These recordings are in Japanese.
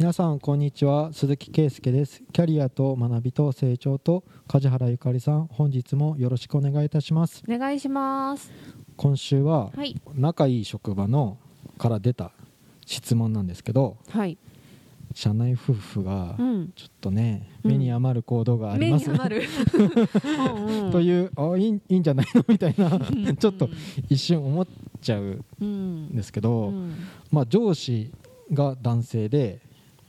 皆さんこんにちは。鈴木圭介です。キャリアと学びと成長と梶原ゆかりさん。本日もよろしくお願いいたします。お願いします。今週ははい。仲いい職場のから出た質問なんですけどはい。社内夫婦がうん。ちょっとね、うん目に余る行動があり目ます、に余る。うんうん。というあいいいいんじゃないの？みたいなうん。ちょっと一瞬思っちゃうんうんですけど、うん。まあ、上司が男性で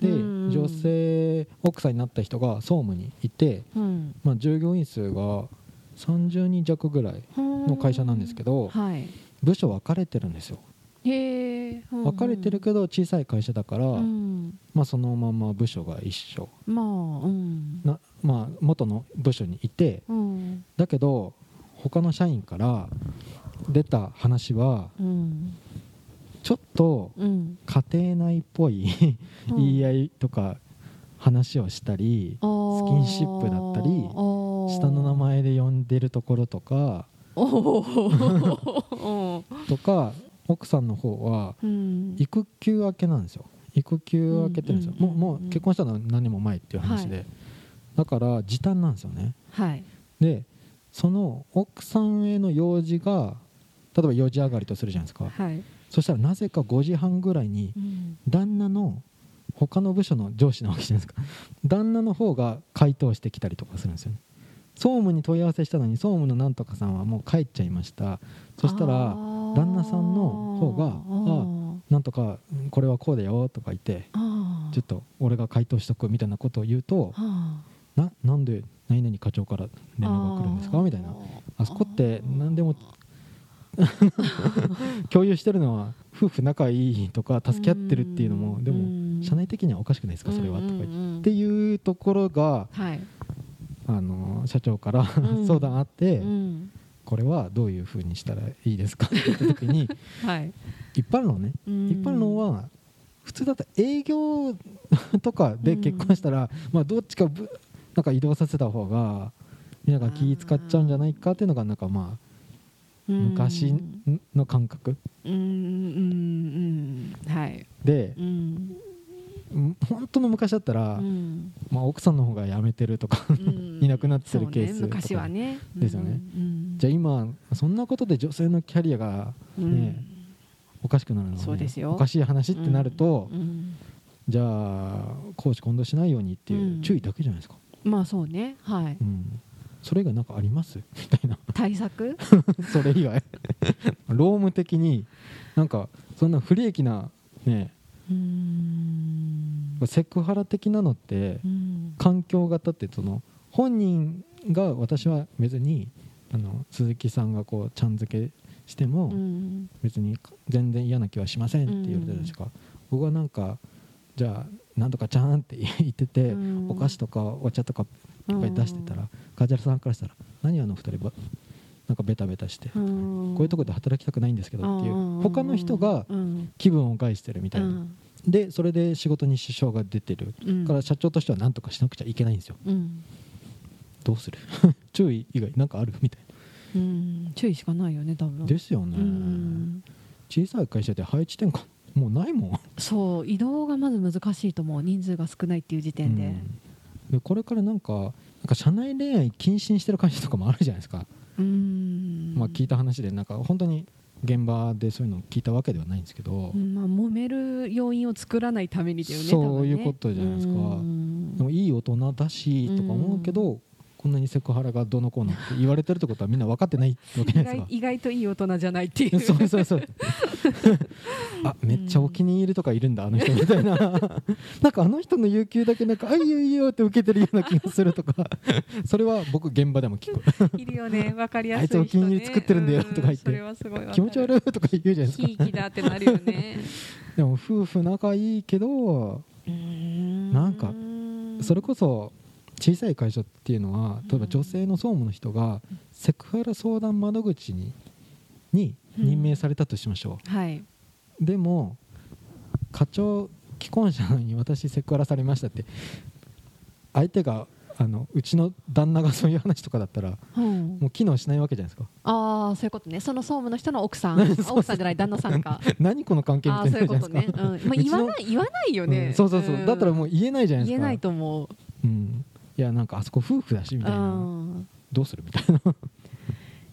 でうん女性奥さんになった人が総務にいて、うん。まあ、従業員数が30人弱ぐらいの会社なんですけどはい。部署分かれてるんですよ。へえ分かれてるけど小さい会社だから、うん。まあ、そのまま部署が一緒。まあうん。な、まあ、元の部署にいてうん。だけど他の社員から出た話はうん。ちょっと庭内っぽい言い合いとか話をしたりススキンシップだったり下の名前で呼んでるところとかとか奥さんの方はうん。育休明けなんですよ。育休明けてるんですよ、もうもう結婚したのは何年も前っていう話で、はだから時短なんですよね。はい。でその奥さんへの用事が例えば4時上がりとするじゃないですか。はいそしたらなぜか5時半ぐらいにうん。旦那の他の部署の上司なわけじゃないですか。旦那の方が回答してきたりとかするんですよね。総務に問い合わせしたのに総務のなんとかさんはもう帰っちゃいました。そしたら旦那さんの方があなんとかうんこれはこうだよとか言ってあちょっと俺が回答しとくみたいなことを言うとあななんで何々課長から連絡が来るんですか？みたいな。あそこって何でも 共有してるのは夫婦仲いいとか助け合ってるっていうのもでも社内的にはおかしくないですかそれはとか言って。いうところがはい。あの社長からうん。相談あってうん。これはどういうふうにしたらいいですかって言った時に はい。一般論ね。一一般論は普通だったら営業とかで結婚したら、まあ、どっちかぶなんか移動させた方がみんなが気使っちゃうんじゃないかっていうのがなんかまあ昔の感覚。で本当の昔だったら、うん。まあ、奥さんの方が辞めてるとか いなくなってるケースとか。昔はね。ですよね。うんじゃあ今そんなことで女性のキャリアがうん。ねおかしくなるのは、ね、そうですよ。おかしい話ってなると、うんじゃあ公私混同しないようにっていううん。注意だけじゃないですか、まあそうね。はい。うんそれ以外なんかあります？みたいな。対策？それ以外。労務的になんかそんな不利益なねうん。セクハラ的なのってうん。環境型ってその本人が私は別にあの鈴木さんがこうちゃん付けしてもうん。別に全然嫌な気はしませんって言われてるじゃないですか、僕はなんかじゃあなんとかちゃんって言ってて、うん。お菓子とかお茶とかいっぱい出してたら、梶原さんからしたら何あの二人ばなんかベタベタして、うんこういうとこで働きたくないんですけどっていう、うん。他の人がうん。気分を害してるみたいな、うん。でそれで仕事に支障が出てる。うん。から社長としては何とかしなくちゃいけないんですようんどうする 注意以外なんかある？みたいうん。注意しかないよね多分。なですよね、うん。小さい会社で配置転換もうないもん。そう移動がまず難しいと思う。人数が少ないっていう時点で。うん。でこれからなんかなんか社内恋愛禁止にしてる会社とかもあるじゃないですか、うん。まあ、聞いた話でなんか本当に現場でそういうのを聞いたわけではないんですけど、うんまあ揉める要因を作らないためにだよね。そういうことじゃないですか。うん。でもいい大人だしとか思うけど、こんなにセクハラがどうのこうのって言われてるってことはみんな分かってないわけじゃ意ないですか。外意外といい大人じゃないっていう。そうそうそう あめっちゃお気に入りとかいるんだあの人みたいな。なんかあの人の有給だけなんかあいいよいいよって受けてるような気がするとか。それは僕現場でも聞く。いるよね。わかりやすい人、ね、あいつお気に入り作ってるんだよとか言って。気持ち悪いとか言うじゃないですか。ひいきだってなるよね。でも夫婦仲いいけどなんかそれこそ小さい会社っていうのは例えば女性の総務の人がセクハラ相談窓口にに任命されたとしましょう、はい。でも課長既婚者なのに私セクハラされましたって相手があのうちの旦那がそういう話とかだったらうん。もう機能しないわけじゃないですか。ああそういうことね。その総務の人の奥さん。奥さんじゃない旦那さんか。何この関係みあたいなるじゃないですか、ことね、うん。まあ、言わない言わないよね、うん。そうそうそう、だったらもう言えないじゃないですか。言えないと思う。うん、いやなんかあそこ夫婦だしみたいな、うん。どうするみたいな、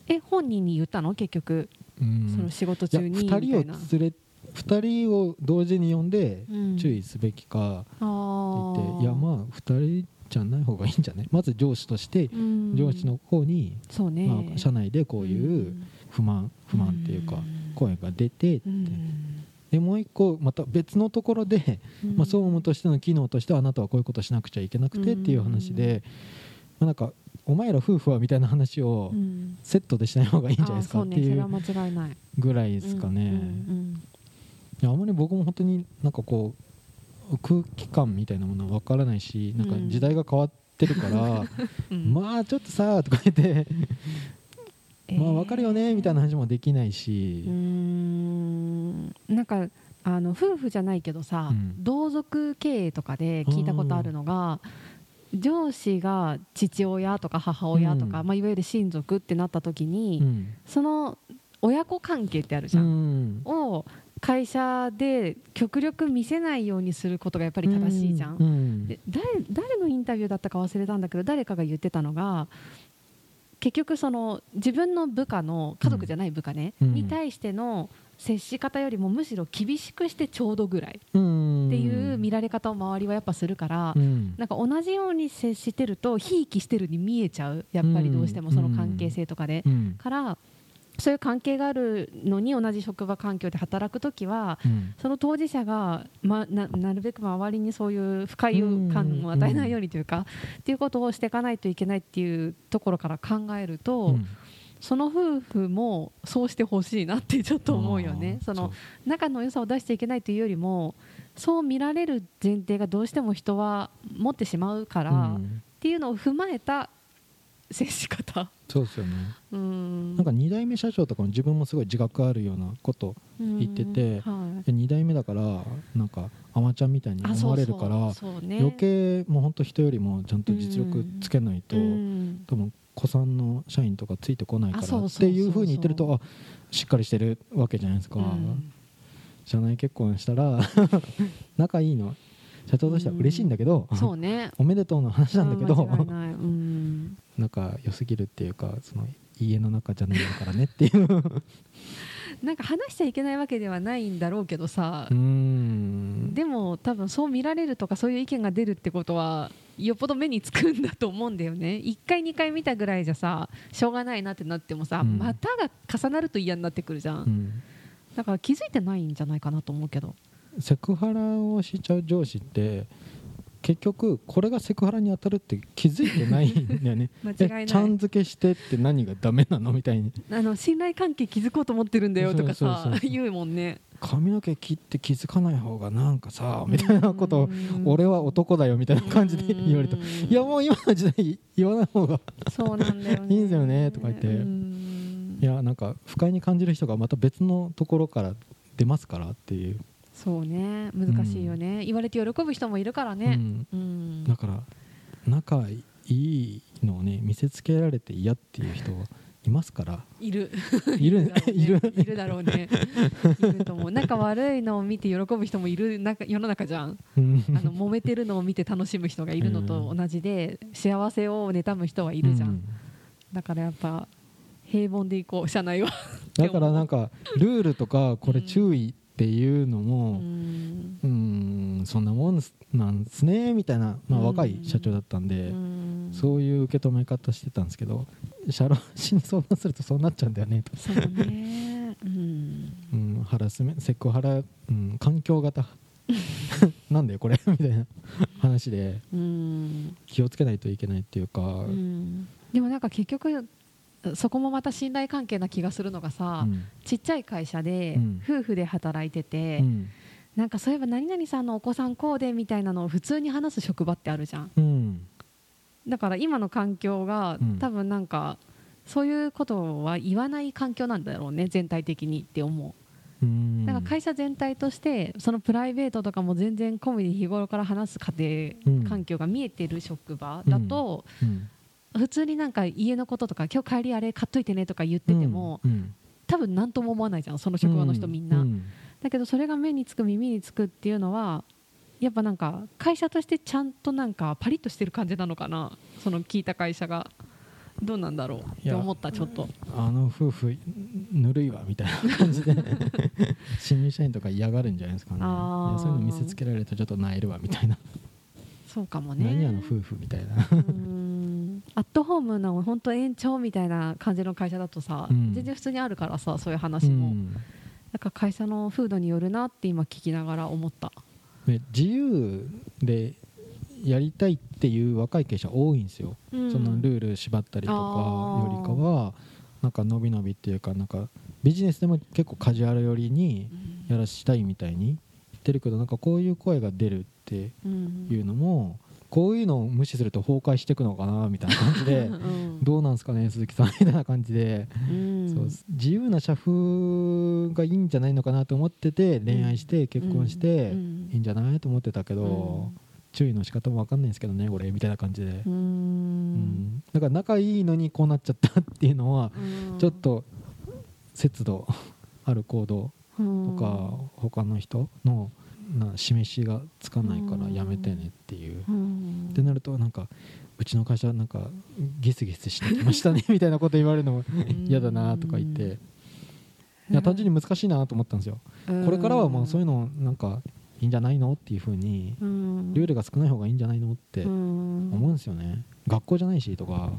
え本人に言ったの？結局、うん、その仕事中にみ2人を連れ2人を同時に呼んでうん。注意すべきかあって言ーって、いやまあ2人じゃない方がいいんじゃないまず上司としてうん。上司の方に、そうね、まあ、社内でこういう不満不満っていうか声が出てって、うんでもう一個また別のところで、うん。まあ、総務としての機能としてはあなたはこういうことしなくちゃいけなくてっていう話で、まあ、なんかお前ら夫婦はみたいな話をうん。セットでしない方がいいんじゃないですかあっていうぐらいですかね。あまり僕も本当になんかこう空気感みたいなものは分からないしなんか時代が変わってるから、うん。まあちょっとさとか言って、えー。まあ分かるよねみたいな話もできないしなんかあの夫婦じゃないけどさ、うん。同族経営とかで聞いたことあるのが上司が父親とか母親とか、うん。まあ、いわゆる親族ってなった時に、うん。その親子関係ってあるじゃん、うん。を会社で極力見せないようにすることがやっぱり正しいじゃん。で誰誰のインタビューだったか忘れたんだけど誰かが言ってたのが結局その自分の部下の家族じゃない部下ね、うん。に対しての接し方よりもむしろ厳しくしてちょうどぐらいうん。っていう見られ方を周りはやっぱするから、うん。なんか同じように接してるとひいきしてるに見えちゃうやっぱりどうしてもその関係性とかで、うん。からそういう関係があるのに同じ職場環境で働く時はうん。その当事者が、ま、ななるべく周りにそういう不快感を与えないようにというか、っていうことをしていかないといけないっていうところから考えると、うん。その夫婦もそうしてほしいなってちょっと思うよね。その仲の良さを出していけないというよりもそう見られる前提がどうしても人は持ってしまうから、っうん。ていうのを踏まえた接し方。そうですよね。うん。なんか2代目社長とかも自分もすごい自覚あるようなこと言っててうん。はい。で2代目だからなんかアマちゃんみたいにあ思われるから余計もう本当人よりもちゃんと実力つけないと、うん。多分子さんの社員とかついてこないかあらっていうふうに言ってるとあしっかりしてるわけじゃないですか、うん。社内結婚したら 仲いいの。社長としては嬉しいんだけど、そうね。おめでとうの話なんだけど、うん仲良すぎるっていうかその家の中じゃないからねっていう。なんか話しちゃいけないわけではないんだろうけどさ。でも多分そう見られるとかそういう意見が出るってことはよっぽど目につくんだと思うんだよね。1回2回見たぐらいじゃさしょうがないなってなってもさ、うん。またが重なると嫌になってくるじゃん、うん。だから気づいてないんじゃないかなと思うけど。セクハラをしちゃう上司って結局これがセクハラに当たるって気づいてないんだよね。間違いない。えちゃん付けしてって何がダメなのみたいに。あの信頼関係築こうと思ってるんだよとかさ言うもんね。髪の毛切って気づかない方がなんかさみたいなことをうん。俺は男だよみたいな感じで言われてうん。いやもう今の時代言わない方がそうなんだよね。いいんですよねとか言って。うん。いやなんか不快に感じる人がまた別のところから出ますからっていう、そうね。難しいよね、言われて喜ぶ人もいるからね。うん。うん。だから仲いいのをね見せつけられて嫌っていう人いますから。いる。いる。いる いる。だろうね。いると思う。仲悪いのを見て喜ぶ人もいる中世の中じゃん。うん。あの揉めてるのを見て楽しむ人がいるのと同じで幸せを妬む人はいるじゃん、うん。だからやっぱ平凡でいこう。社内は。だからなんかルールとかこれ注意っていうのうもん。うんそんなもんなんすねみたいな、まあ、うん。若い社長だったんで、うん。そういう受け止め方してたんですけど社労士に相談するとそうなっちゃうんだよね。と、そうね。うん。うん、ハラスメセクハラ、うん、環境型。なんだよこれみたいな話でうん。気をつけないといけないっていうか、うん。でもなんか結局そこもまた信頼関係な気がするのがさ、うん。ちっちゃい会社でうん。夫婦で働いてて、うん。なんかそういえば何々さんのお子さんこうでみたいなのを普通に話す職場ってあるじゃん。うん。だから今の環境が、うん。多分なんかそういうことは言わない環境なんだろうね全体的にって思う。ん。なんか会社全体としてそのプライベートとかも全然込みで日頃から話す家庭環境が見えてる職場だと、うん普通になんか家のこととか今日帰りあれ買っといてねとか言ってても、うん多分何とも思わないじゃんその職場の人みんな、うんだけどそれが目につく耳につくっていうのはやっぱなんか会社としてちゃんとなんかパリッとしてる感じなのかなその聞いた会社が。どうなんだろうって思ったちょっと。あの夫婦ぬるいわみたいな感じで。新入社員とか嫌がるんじゃないですかね。そういうの見せつけられるとちょっと萎えるわみたいな、そうかもね。何あの夫婦みたいなアットホームの本当延長みたいな感じの会社だとさ、うん。全然普通にあるからさそういう話も、うん。なんか会社の風土によるなって今聞きながら思った。で自由でやりたいっていう若い経営者多いんですよ、うん。そのルール縛ったりとかよりかはなんか伸び伸びっていうかなんかビジネスでも結構カジュアル寄りにやらしたいみたいに言ってるけどなんかこういう声が出るってうん。いうのもこういうのを無視すると崩壊していくのかなみたいな感じで うん。どうなんすかね鈴木さんみたいな感じで、うん。そう自由な社風がいいんじゃないのかなと思ってて恋愛して結婚してうん。いいんじゃないと思ってたけど、うん。注意の仕方も分かんないんですけどね俺みたいな感じで、ううん。んだから仲いいのにこうなっちゃったっていうのはうん。ちょっと節度ある行動ととか他の人のな示しがつかないからやめてねっていう。うん。ってなるとなんかうちの会社なんかギスギスしてきましたね みたいなこと言われるのも嫌だなとか言って。いや単純に難しいなと思ったんですよ。これからはもうそういうのなんかいいんじゃないのっていう風にうん。ルールが少ない方がいいんじゃないのってうん。思うんですよね。学校じゃないしとか。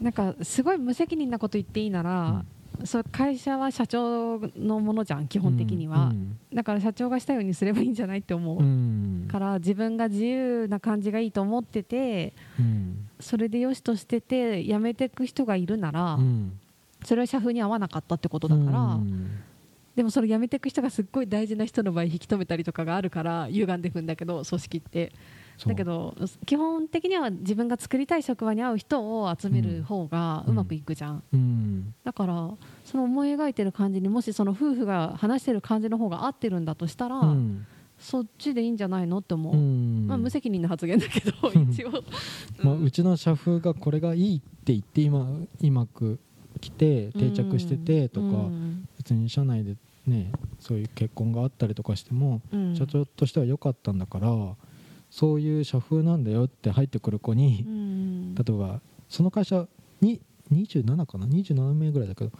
なんかすごい無責任なこと言っていいなら、そう会社は社長のものじゃん基本的には、うんだから社長がしたようにすればいいんじゃないって思う、うん。から自分が自由な感じがいいと思っててうん。それでよしとしてて辞めていく人がいるなら、うん。それは社風に合わなかったってことだから、うん。でもそれ辞めていく人がすっごい大事な人の場合引き止めたりとかがあるから歪んでいくんだけど組織ってだけど基本的には自分が作りたい職場に合う人を集める方がうまくいくじゃん、うん。だからその思い描いてる感じにもしその夫婦が話してる感じの方が合ってるんだとしたら、うん。そっちでいいんじゃないのって思う、うん。まあ、無責任な発言だけどうん 一応、まあ、うちの社風がこれがいいって言って今うまく来て定着しててとか、うん。別に社内でねそういう結婚があったりとかしても、うん。社長としては良かったんだからそういう社風なんだよって入ってくる子にう、ん。例えばその会社に27かな？27名ぐらいだけど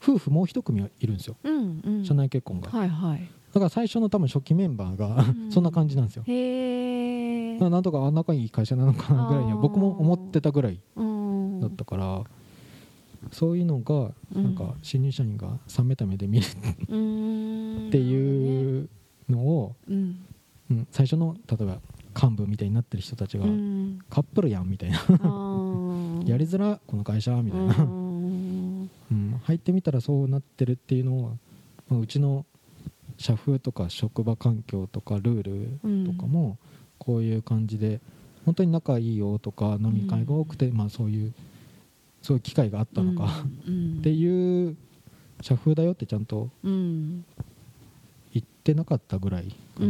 夫婦もう一組はいるんですよ。うんうん。社内結婚が、だはいはい。から最初の多分初期メンバーがうん。そんな感じなんですよ、へえだからなんとかあ仲いい会社なのかなぐらいには僕も思ってたぐらいうん。だったから、そういうのがなんか新入社員が冷めた目で見るうん。っていうのを、うん。うん、最初の例えば幹部みたいになってる人たちが、うん。カップルやんみたいな。やりづらこの会社みたいな、うん。うん、入ってみたらそうなってるっていうのを、まあうちの社風とか職場環境とかルールとかもこういう感じで本当に仲いいよとか飲み会が多くて、まあ、そういうそういう機会があったのか、うん。っていう社風だよってちゃんとうん。言ってなかったぐらいかな。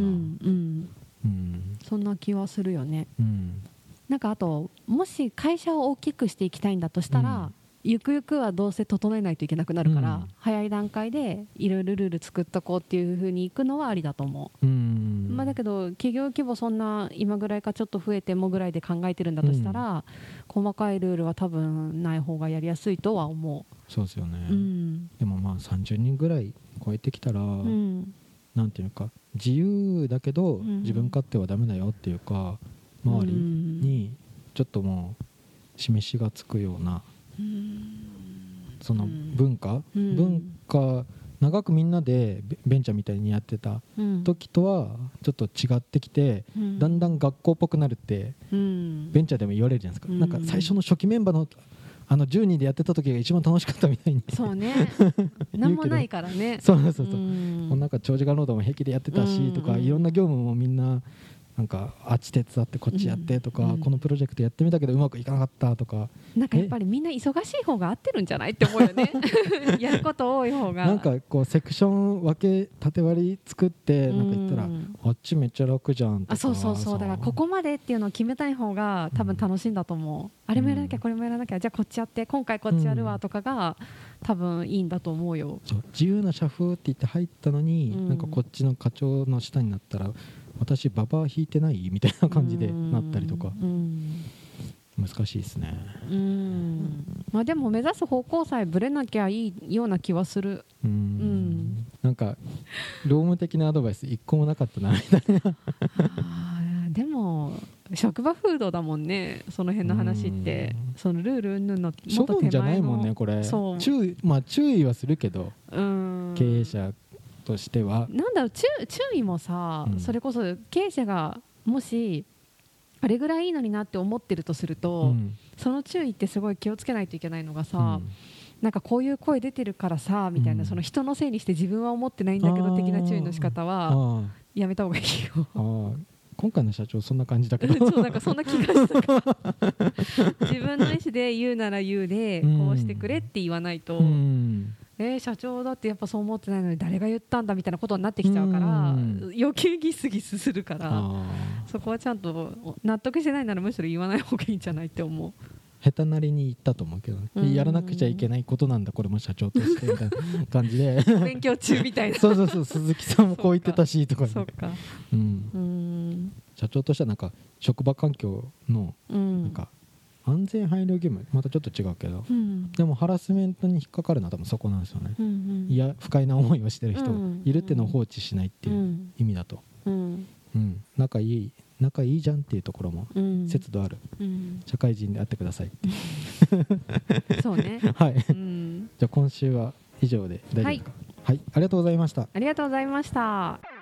うん。そんな気はするよね。うん。なんかあともし会社を大きくしていきたいんだとしたら、うん。ゆくゆくはどうせ整えないといけなくなるから、うん。早い段階でいろいろルール作っとこうっていうふうにいくのはありだと思う、うん。まあ、だけど企業規模そんな今ぐらいかちょっと増えてもぐらいで考えてるんだとしたら、細かいルールは多分ない方がやりやすいとは思そうですよね、でもまあ30人ぐらい超えてきたら、うん。なんていうか自由だけどうん。自分勝手はダメだよっていうか周りにちょっともう示しがつくようなその文化、うん。文化長くみんなでベベンチャーみたいにやってたうん。時とはちょっと違ってきて、うん。だんだん学校っぽくなるってうん。ベンチャーでも言われるじゃないですか、うん。なんか最初の初期メンバーのあの10人でやってた時が一番楽しかったみたいに。そうね。何もないからね。そうそうそう。そう、ん。もうなんか長時間労働も平気でやってたし、うんとかうん。いろんな業務もみんななんかあっち手伝ってこっちやってとか、うんこのプロジェクトやってみたけどうまくいかなかったとか。なんかやっぱりみんな忙しい方が合ってるんじゃないって思うよね。やること多い方が。なんかこうセクション分け縦割り作ってなんか言ったら、うん。あっちめっちゃ楽じゃんとかあそうそうそう。だからここまでっていうのを決めたい方が多分楽しいんだと思う、あれもやらなきゃこれもやらなきゃじゃあこっちやって今回こっちやるわとかが多分いいんだと思うよ。そう自由な社風って言って入ったのに、うん。なんかこっちの課長の下になったら私ババア引いてない？みたいな感じでなったりとか。うん。難しいですね。うん。まあでも目指す方向さえぶれなきゃいいような気はする。うん。ん。なんか労務的なアドバイス一個もなかったなみたいな。でも職場風土だもんね。その辺の話って。うん。そのルール云々の処分じゃないもんねこれ。注意まあ注意はするけど。うん。経営者としては。なんだろう注注意もさ、うん。それこそ経営者がもしあれぐらいいいのになって思ってるとすると、うん。その注意ってすごい気をつけないといけないのがさ、うん。なんかこういう声出てるからさみたいな、うん。その人のせいにして自分は思ってないんだけど的な注意の仕方はあやめた方がいいよ。今回の社長そんな感じだけど。そうなんかそんな気がした。から自分の意思で言うなら言うでうん。こうしてくれって言わないと、うんえー社長だってやっぱそう思ってないのに誰が言ったんだみたいなことになってきちゃうからうん。余計ギスギスするからあそこはちゃんと納得してないならむしろ言わない方がいいんじゃないって思う。あ下手なりに言ったと思うけどやらなくちゃいけないことなんだこれも社長としてみたいな感じで。勉強中みたいな。そうそうそう鈴木さんもこう言ってたしとかそうか。うん。うん。社長としてはなんか職場環境のうん。なんか安全配慮義務。またちょっと違うけど。うん。でもハラスメントに引っかかるのは多分そこなんですよね。うんうん。いや不快な思いをしてる人うんいるってのを放置しないってういうん。意味だと、うん。うん、仲いい仲いいじゃんっていうところもうん。節度ある。うん。社会人であってくださいって。そうね。はい。じうん。ゃあ今週は以上で大丈夫ですかはい、ありがとうございました。ありがとうございました。